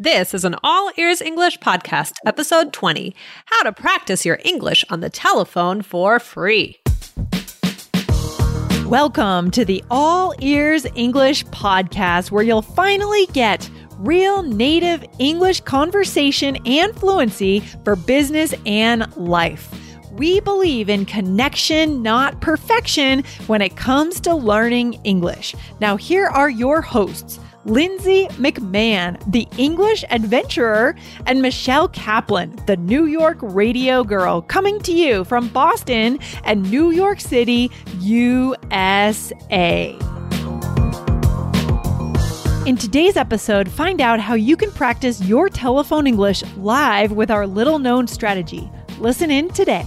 This is an All Ears English podcast, episode 20 How to Practice Your English on the Telephone for Free. Welcome to the All Ears English podcast, where you'll finally get real native English conversation and fluency for business and life. We believe in connection, not perfection, when it comes to learning English. Now, here are your hosts. Lindsay McMahon, the English adventurer, and Michelle Kaplan, the New York radio girl, coming to you from Boston and New York City, USA. In today's episode, find out how you can practice your telephone English live with our little known strategy. Listen in today.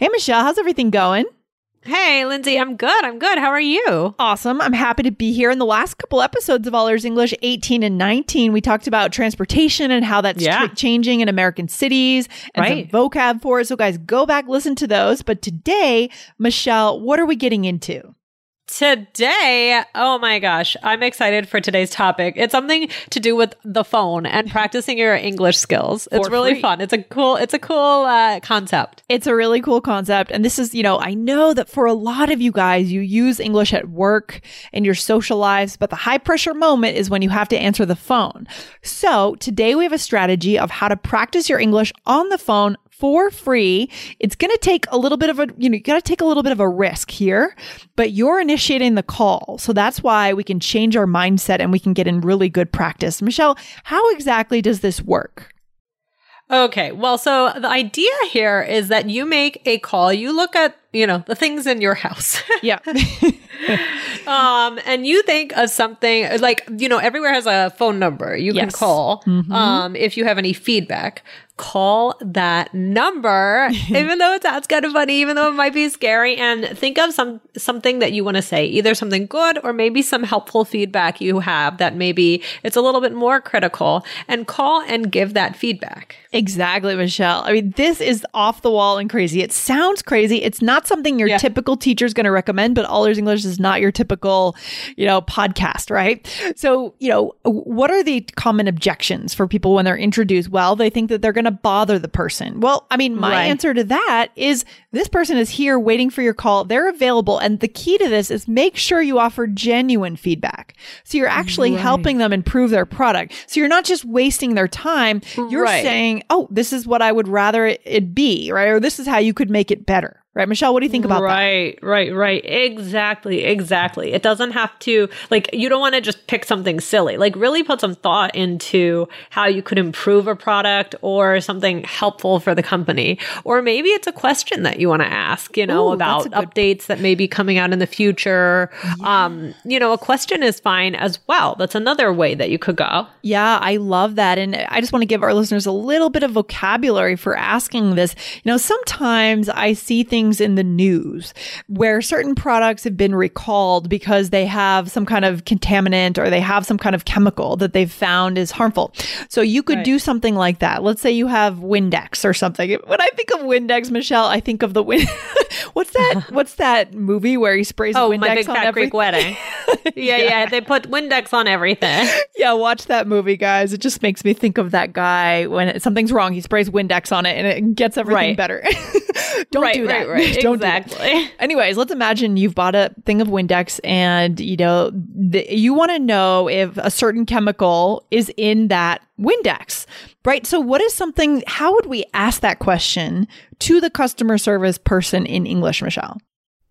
Hey, Michelle, how's everything going? Hey, Lindsay, I'm good. I'm good. How are you? Awesome. I'm happy to be here. In the last couple episodes of All Ears English 18 and 19, we talked about transportation and how that's Yeah. changing in American cities and Right. some vocab for it. So, guys, go back, listen to those. But today, Michelle, what are we getting into? Today, oh my gosh, I'm excited for today's topic. It's something to do with the phone and practicing your English skills. It's For really free. fun. It's a cool, it's a cool uh, concept. It's a really cool concept. And this is, you know, I know that for a lot of you guys, you use English at work in your social lives, but the high pressure moment is when you have to answer the phone. So today we have a strategy of how to practice your English on the phone for free. It's going to take a little bit of a, you know, you got to take a little bit of a risk here, but you're initiating the call. So that's why we can change our mindset and we can get in really good practice. Michelle, how exactly does this work? Okay. Well, so the idea here is that you make a call, you look at, you know, the things in your house. Yeah. um, and you think of something like, you know, everywhere has a phone number you can Yes. call. Um, if you have any feedback, call that number, even though it sounds kind of funny, even though it might be scary, and think of some something that you want to say, either something good or maybe some helpful feedback you have that maybe it's a little bit more critical, and call and give that feedback. Exactly, Michelle. I mean, this is off the wall and crazy. It sounds crazy. It's not something your Yeah. typical teacher is going to recommend, but All Ears English is not your typical, you know, podcast, right? So, you know, what are the common objections for people when they're introduced? Well, they think that they're going to bother the person. Well, I mean, my Right. answer to that is this person is here waiting for your call. They're available. And the key to this is make sure you offer genuine feedback. So you're actually helping them improve their product. So you're not just wasting their time. You're Right. saying, oh, this is what I would rather it be, right? Or this is how you could make it better, right? Michelle, what do you think about that? right, right, right. Exactly, exactly. It doesn't have to like you don't want to just pick something silly. Like really put some thought into how you could improve a product or something helpful for the company. Or maybe it's a question that you want to ask, you know, Ooh, about updates that may be coming out in the future. Um, you know, a question is fine as well. That's another way that you could go. Yeah, I love that. And I just want to give our listeners a little bit of vocabulary for asking this. You know, sometimes I see things in the news where certain products have been recalled because they have some kind of contaminant or they have some kind of chemical that they've found is harmful. So you could do something like that. Let's say you have Windex or something. When I think of Windex, Michelle, I think of the Win. what's that? What's that movie where he sprays Oh, Windex my big on fat everything? Greek wedding. yeah, yeah, They put Windex on everything. Yeah, watch that movie, guys. It just makes me think of that guy when something's wrong, he sprays Windex on it and it gets everything Right. better. Don't Right, do that. right. Don't do that. Exactly. Anyways, let's imagine you've bought a thing of Windex and you know the, you want to know if a certain chemical is in that Windex. Right? So what is something how would we ask that question to the customer service person in English, Michelle?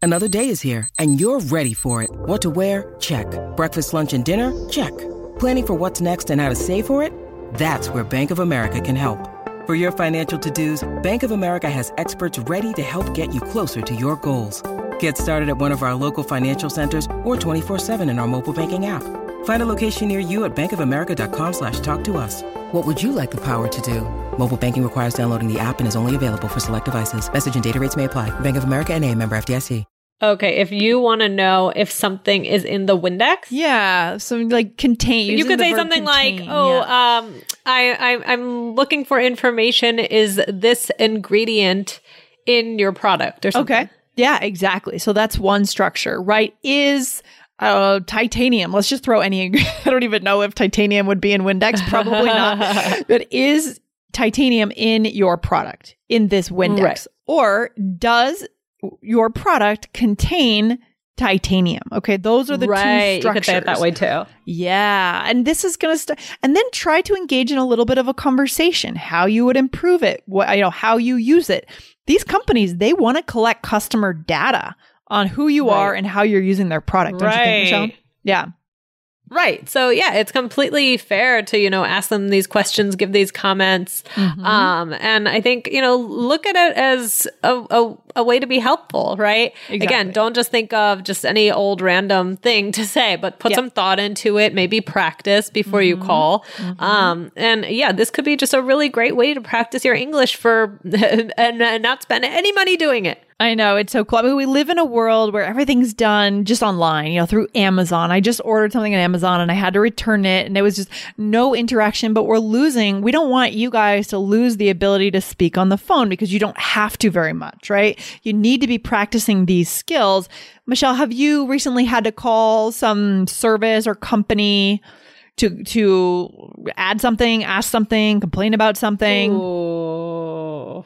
Another day is here, and you're ready for it. What to wear? Check. Breakfast, lunch, and dinner? Check. Planning for what's next and how to save for it? That's where Bank of America can help. For your financial to dos, Bank of America has experts ready to help get you closer to your goals. Get started at one of our local financial centers or 24-7 in our mobile banking app. Find a location near you at bankofamerica.com slash talk to us. What would you like the power to do? Mobile banking requires downloading the app and is only available for select devices. Message and data rates may apply. Bank of America and a member FDIC. Okay, if you want to know if something is in the Windex, Yeah, some like contain. you could say verb something like, "Oh, yeah. um, I, I I'm looking for information. Is this ingredient in your product or something?" Okay. Yeah, exactly. So that's one structure, right? Is uh, titanium. Let's just throw any. I don't even know if titanium would be in Windex. Probably not. But is titanium in your product in this Windex, Right. or does your product contain titanium? Okay, those are the right. two You could structures. say it that way too. Yeah. And this is going to start, and then try to engage in a little bit of a conversation, how you would improve it, what, you know, how you use it. These companies, they want to collect customer data on who you are and how you're using their product. Don't you think, Michelle? Right. Yeah. Right. So yeah, it's completely fair to, you know, ask them these questions, give these comments. Mm-hmm. Um, and I think, you know, look at it as a, a, a way to be helpful, right? Exactly. Again, don't just think of just any old random thing to say, but put Yeah. some thought into it, maybe practice before you call. Um, and yeah, this could be just a really great way to practice your English for and, and not spend any money doing it. I know it's so cool. I mean, we live in a world where everything's done just online, you know, through Amazon. I just ordered something on Amazon and I had to return it, and there was just no interaction. But we're losing. We don't want you guys to lose the ability to speak on the phone because you don't have to very much, right? You need to be practicing these skills. Michelle, have you recently had to call some service or company? To, to add something, ask something, complain about something. Oh.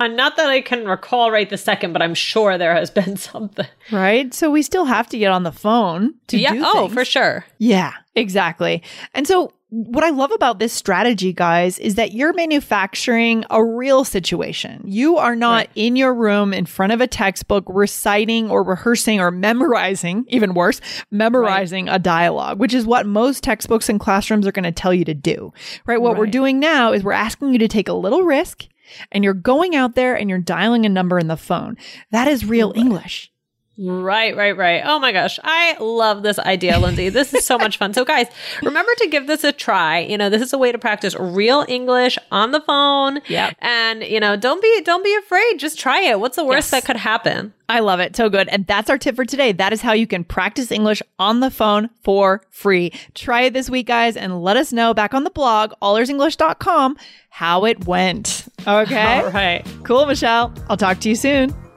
Uh, not that I can recall right this second, but I'm sure there has been something. Right. So we still have to get on the phone to yeah. do Oh, things. for sure. Yeah, exactly. And so what I love about this strategy, guys, is that you're manufacturing a real situation. You are not in your room in front of a textbook reciting or rehearsing or memorizing, even worse, memorizing a dialogue, which is what most textbooks and classrooms are going to tell you to do. Right? What we're doing now is we're asking you to take a little risk and you're going out there and you're dialing a number in the phone. That is real English. Right, right, right. Oh my gosh. I love this idea, Lindsay. This is so much fun. So, guys, remember to give this a try. You know, this is a way to practice real English on the phone. Yeah. And, you know, don't be don't be afraid. Just try it. What's the worst Yes. that could happen? I love it. So good. And that's our tip for today. That is how you can practice English on the phone for free. Try it this week, guys, and let us know back on the blog, allearsenglish.com, how it went. Okay. All right. Cool, Michelle. I'll talk to you soon.